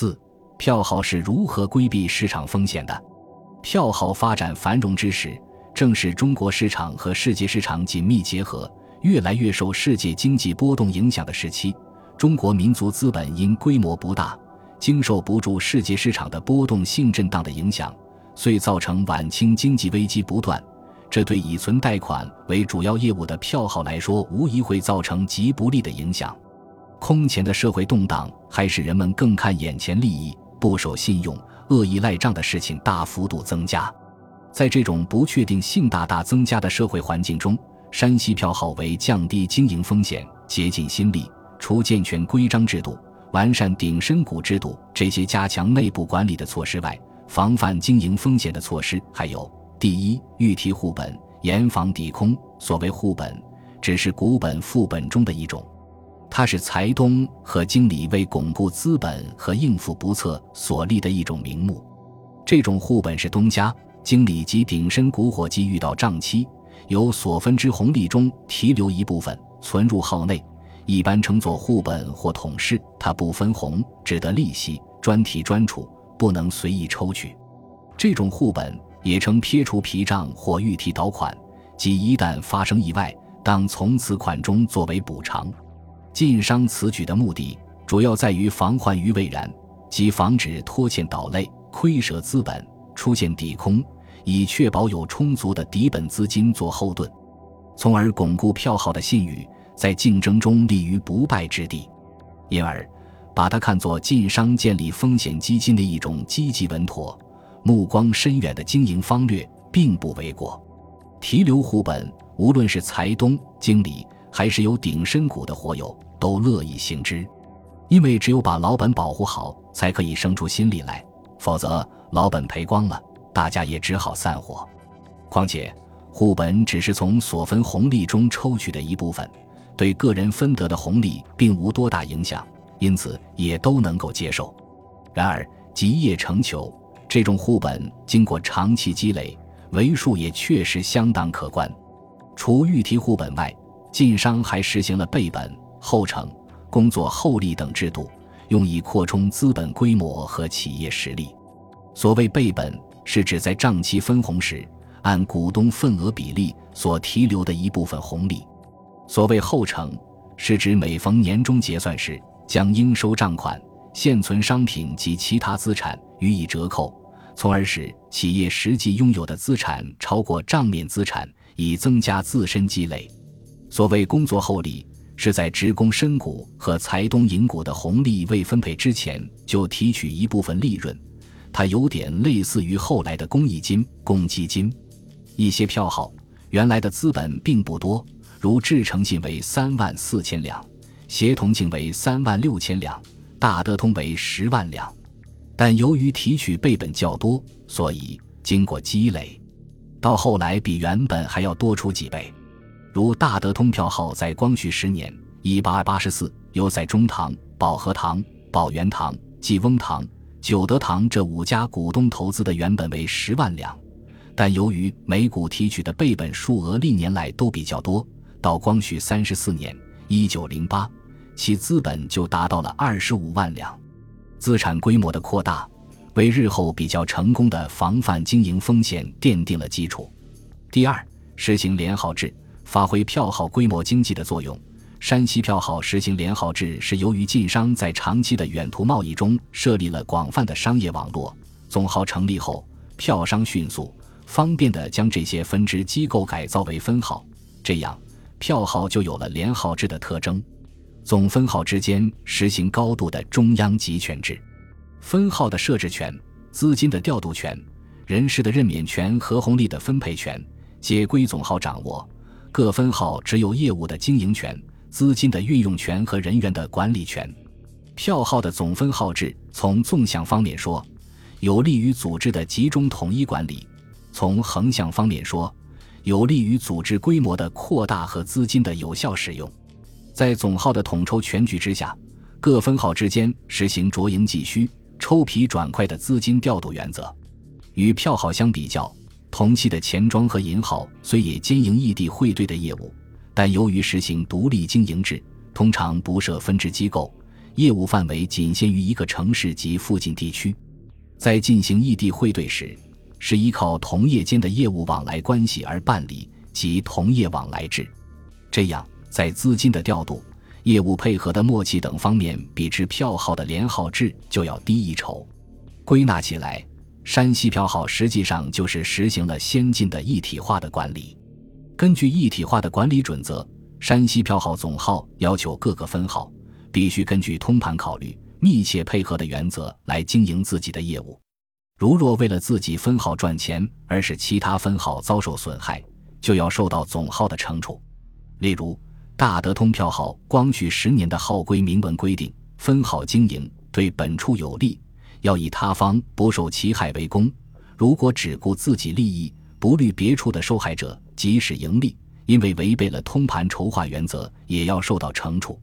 四、票号是如何规避市场风险的？票号发展繁荣之时，正是中国市场和世界市场紧密结合、越来越受世界经济波动影响的时期。中国民族资本因规模不大，经受不住世界市场的波动性震荡的影响，遂造成晚清经济危机不断。这对以存贷款为主要业务的票号来说，无疑会造成极不利的影响。空前的社会动荡，还使人们更看眼前利益，不守信用、恶意赖账的事情大幅度增加。在这种不确定性大大增加的社会环境中，山西票号为降低经营风险、竭尽心力，除健全规章制度、完善顶身股制度这些加强内部管理的措施外，防范经营风险的措施还有：第一，预提户本，严防抵空。所谓户本，只是股本副本中的一种。它是财东和经理为巩固资本和应付不测所立的一种名目。这种护本是东家、经理及顶身股伙计遇到账期，由所分之红利中提留一部分存入号内，一般称作护本或统式。它不分红，只得利息，专提专储，不能随意抽取。这种护本也称撇除皮账或预提倒款，即一旦发生意外，当从此款中作为补偿。晋商此举的目的，主要在于防患于未然，即防止拖欠倒类、亏折资本出现底空，以确保有充足的底本资金做后盾，从而巩固票号的信誉，在竞争中立于不败之地。因而，把它看作晋商建立风险基金的一种积极稳妥、目光深远的经营方略，并不为过。提留户本，无论是财东、经理，还是有顶身股的伙友。都乐意行之，因为只有把老本保护好，才可以生出心力来。否则，老本赔光了，大家也只好散伙。况且，户本只是从所分红利中抽取的一部分，对个人分得的红利并无多大影响，因此也都能够接受。然而，集业成裘，这种户本经过长期积累，为数也确实相当可观。除预提户本外，晋商还实行了备本。后程、工作厚利等制度，用以扩充资本规模和企业实力。所谓备本，是指在账期分红时，按股东份额比例所提留的一部分红利；所谓后程，是指每逢年终结算时，将应收账款、现存商品及其他资产予以折扣，从而使企业实际拥有的资产超过账面资产，以增加自身积累。所谓工作厚利。是在职工身股和财东银股的红利未分配之前就提取一部分利润，它有点类似于后来的公益金、公积金。一些票号原来的资本并不多，如至诚信为三万四千两，协同信为三万六千两，大德通为十万两，但由于提取备本较多，所以经过积累，到后来比原本还要多出几倍。如大德通票号在光绪十年（一八八四）由在中堂、保和堂、宝元堂、济翁堂、九德堂这五家股东投资的原本为十万两，但由于每股提取的备本数额历年来都比较多，到光绪三十四年（一九零八），其资本就达到了二十五万两。资产规模的扩大，为日后比较成功的防范经营风险奠定了基础。第二，实行连号制。发挥票号规模经济的作用。山西票号实行连号制，是由于晋商在长期的远途贸易中设立了广泛的商业网络。总号成立后，票商迅速、方便地将这些分支机构改造为分号，这样票号就有了连号制的特征。总分号之间实行高度的中央集权制，分号的设置权、资金的调度权、人事的任免权和红利的分配权，皆归总号掌握。各分号只有业务的经营权、资金的运用权和人员的管理权。票号的总分号制，从纵向方面说，有利于组织的集中统一管理；从横向方面说，有利于组织规模的扩大和资金的有效使用。在总号的统筹全局之下，各分号之间实行着盈计虚、抽皮转快的资金调度原则。与票号相比较。同期的钱庄和银号虽也兼营异地汇兑的业务，但由于实行独立经营制，通常不设分支机构，业务范围仅限于一个城市及附近地区。在进行异地汇兑时，是依靠同业间的业务往来关系而办理，即同业往来制。这样，在资金的调度、业务配合的默契等方面，比之票号的连号制就要低一筹。归纳起来，山西票号实际上就是实行了先进的一体化的管理。根据一体化的管理准则，山西票号总号要求各个分号。必须根据通盘考虑、密切配合的原则来经营自己的业务。如若为了自己分号赚钱而使其他分号遭受损害，就要受到总号的惩处。例如，大德通票号光绪十年的号规明文规定，分号经营对本处有利，要以他方不受其害为公；如果只顾自己利益，不虑别处的受害者，即使盈利，因为违背了通盘筹划原则，也要受到惩处。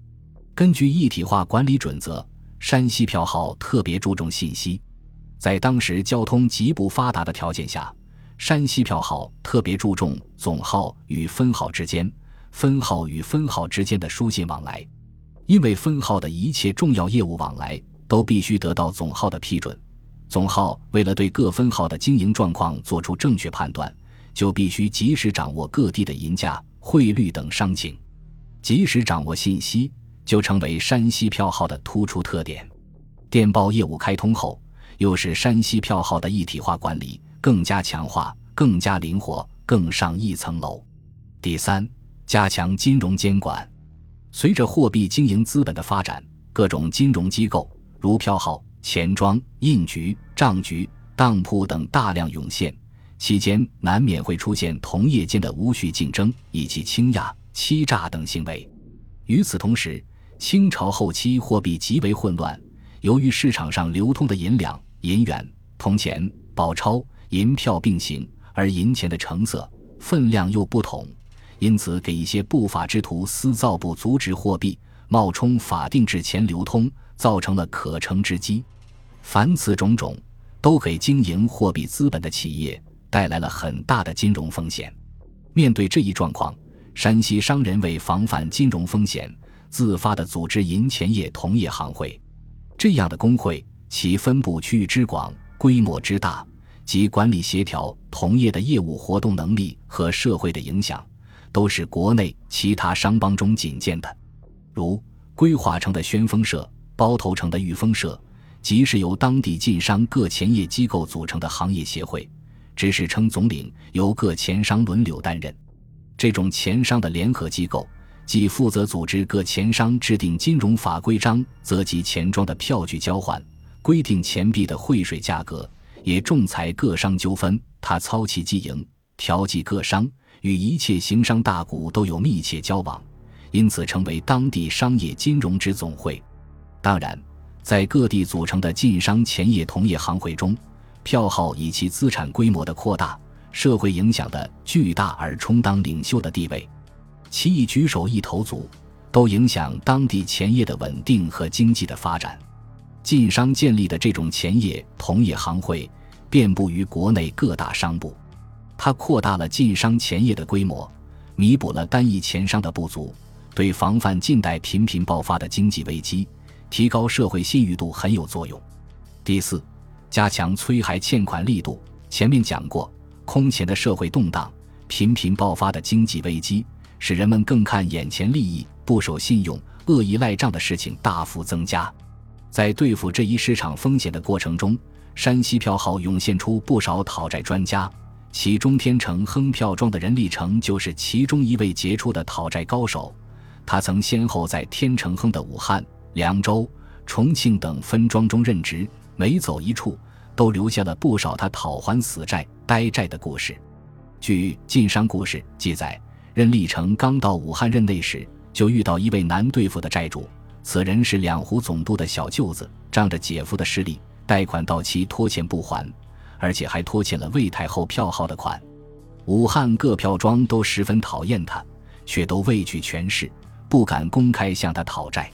根据一体化管理准则，山西票号特别注重信息。在当时交通极不发达的条件下，山西票号特别注重总号与分号之间、分号与分号之间的书信往来。因为分号的一切重要业务往来都必须得到总号的批准，总号为了对各分号的经营状况做出正确判断，就必须及时掌握各地的银价、汇率等商情，及时掌握信息。就成为山西票号的突出特点。电报业务开通后，又使山西票号的一体化管理更加强化、更加灵活、更上一层楼。第三，加强金融监管。随着货币经营资本的发展，各种金融机构如票号、钱庄、印局、账局、当铺等大量涌现，期间难免会出现同业间的无序竞争以及倾轧、欺诈等行为。与此同时，清朝后期货币极为混乱，由于市场上流通的银两、银元、铜钱、宝钞、银票并行，而银钱的成色、分量又不同，因此给一些不法之徒私造不足值货币，冒充法定制钱流通，造成了可乘之机。凡此种种，都给经营货币资本的企业带来了很大的金融风险。面对这一状况，山西商人为防范金融风险。自发的组织银钱业同业行会，这样的工会，其分布区域之广、规模之大，及管理协调同业的业务活动能力和社会的影响，都是国内其他商帮中仅见的。如规划城的宣风社、包头城的御风社，即是由当地晋商各钱业机构组成的行业协会，只是称总领由各钱商轮流担任。这种钱商的联合机构。既负责组织各钱商制定金融法规章，则及钱庄的票据交换，规定钱币的汇水价格，也仲裁各商纠纷。他操其经营，调剂各商，与一切行商大贾都有密切交往，因此成为当地商业金融之总会。当然，在各地组成的晋商前业同业行会中，票号以其资产规模的扩大、社会影响的巨大而充当领袖的地位。其一举手一投足，都影响当地前业的稳定和经济的发展。晋商建立的这种前业同业行会，遍布于国内各大商部。它扩大了晋商前业的规模，弥补了单一钱商的不足，对防范近代频频爆发的经济危机、提高社会信誉度很有作用。第四，加强催还欠款力度。前面讲过，空前的社会动荡、频频爆发的经济危机。使人们更看眼前利益，不守信用、恶意赖账的事情大幅增加。在对付这一市场风险的过程中，山西票号涌现出不少讨债专家，其中天成亨票庄的任立成就是其中一位杰出的讨债高手。他曾先后在天成亨的武汉、凉州、重庆等分庄中任职，每走一处，都留下了不少他讨还死债、呆债的故事。据《晋商故事》记载。任立成刚到武汉任内时，就遇到一位难对付的债主。此人是两湖总督的小舅子，仗着姐夫的势力，贷款到期拖欠不还，而且还拖欠了魏太后票号的款。武汉各票庄都十分讨厌他，却都畏惧权势，不敢公开向他讨债。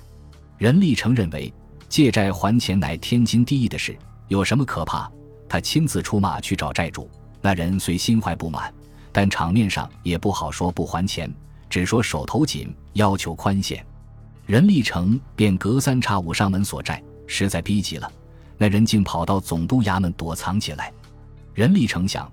任立成认为，借债还钱乃天经地义的事，有什么可怕？他亲自出马去找债主，那人虽心怀不满。但场面上也不好说不还钱，只说手头紧，要求宽限。任立成便隔三差五上门索债，实在逼急了，那人竟跑到总督衙门躲藏起来。任立成想，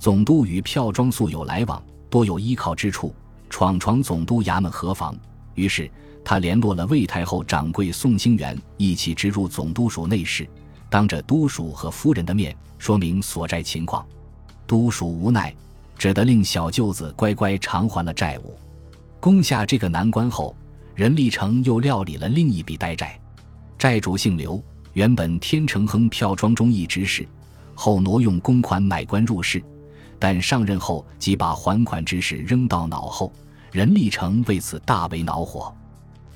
总督与票庄素有来往，多有依靠之处，闯闯总督衙门何妨？于是他联络了魏太后掌柜宋兴元，一起直入总督署内室，当着督署和夫人的面说明所债情况。督署无奈，只得令小舅子乖乖偿还了债务。攻下这个难关后。任立成又料理了另一笔呆债，债主姓刘，原本天成亨票庄中一执事，后挪用公款买官入仕，但上任后即把还款之事扔到脑后。任立成为此大为恼火，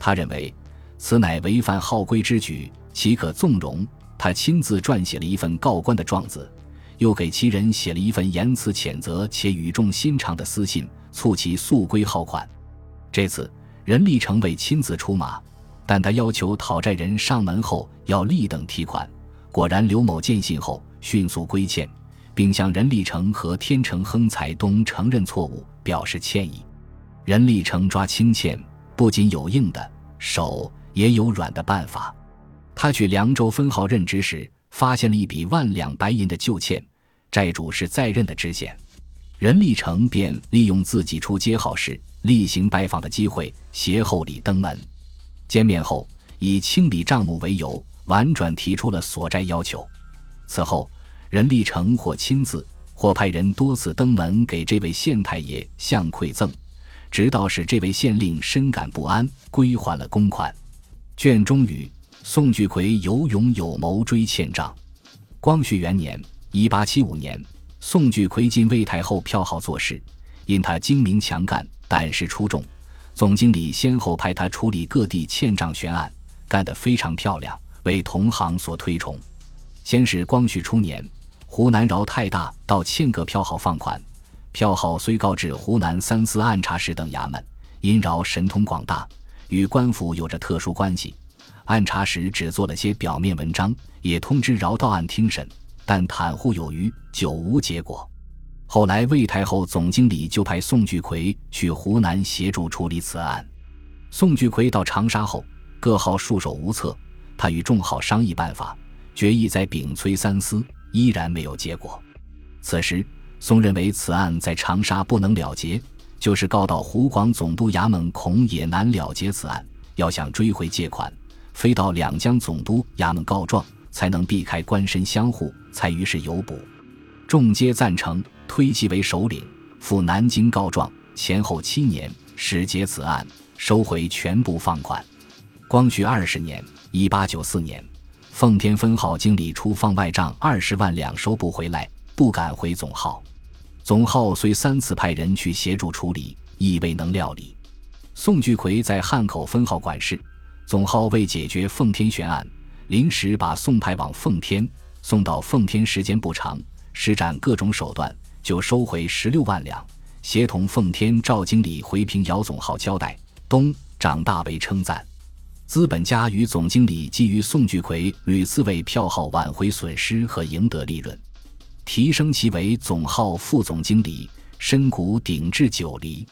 他认为此乃违反号规之举，岂可纵容？他亲自撰写了一份告官的状子，又给其人写了一份言辞谴责且语重心长的私信，促其速归号款。这次。任立成未亲自出马，但他要求讨债人上门后要立等提款。果然，刘某见信后迅速归欠，并向任立成和天成亨财东承认错误，表示歉意。任立成抓清欠，不仅有硬的手，也有软的办法。他去凉州分号任职时，发现了一笔万两白银的旧欠，债主是在任的知县。任立成便利用自己出街号时例行拜访的机会，携厚礼登门。见面后，以清理账目为由，婉转提出了索债要求。此后，任立成或亲自，或派人多次登门给这位县太爷向馈赠，直到使这位县令深感不安，归还了公款。卷中语：宋巨奎有勇有谋追欠账。光绪元年（一八七五年）。宋巨奎进魏太后票号做事，因他精明强干、胆识出众，总经理先后派他处理各地欠账悬案，干得非常漂亮，为同行所推崇。先是光绪初年，湖南饶太大到欠个票号放款，票号虽告至湖南三司按察使等衙门，因饶神通广大，与官府有着特殊关系，按察使只做了些表面文章，也通知饶到案听审。但袒护有余，久无结果。后来魏太后总经理就派宋巨奎去湖南协助处理此案。宋巨奎到长沙后，各号束手无策。他与众号商议办法，决议在秉催三司，依然没有结果。此时，宋认为此案在长沙不能了结，就是告到湖广总督衙门，恐也难了结此案。要想追回借款，非到两江总督衙门告状。才能避开官绅相护，才于是有补。众皆赞成，推其为首领，赴南京告状。前后七年，始结此案，收回全部放款。光绪二十年（一八九四年），奉天分号经理出放外账二十万两，收不回来，不敢回总号。总号虽三次派人去协助处理，亦未能料理。宋巨奎在汉口分号管事，总号为解决奉天悬案。临时把宋派往奉天，送到奉天时间不长，施展各种手段，就收回十六万两，协同奉天赵经理回平姚总号交代。东长大为称赞，资本家与总经理基于宋巨奎屡次为票号挽回损失和赢得利润，提升其为总号副总经理，深谷顶至九黎。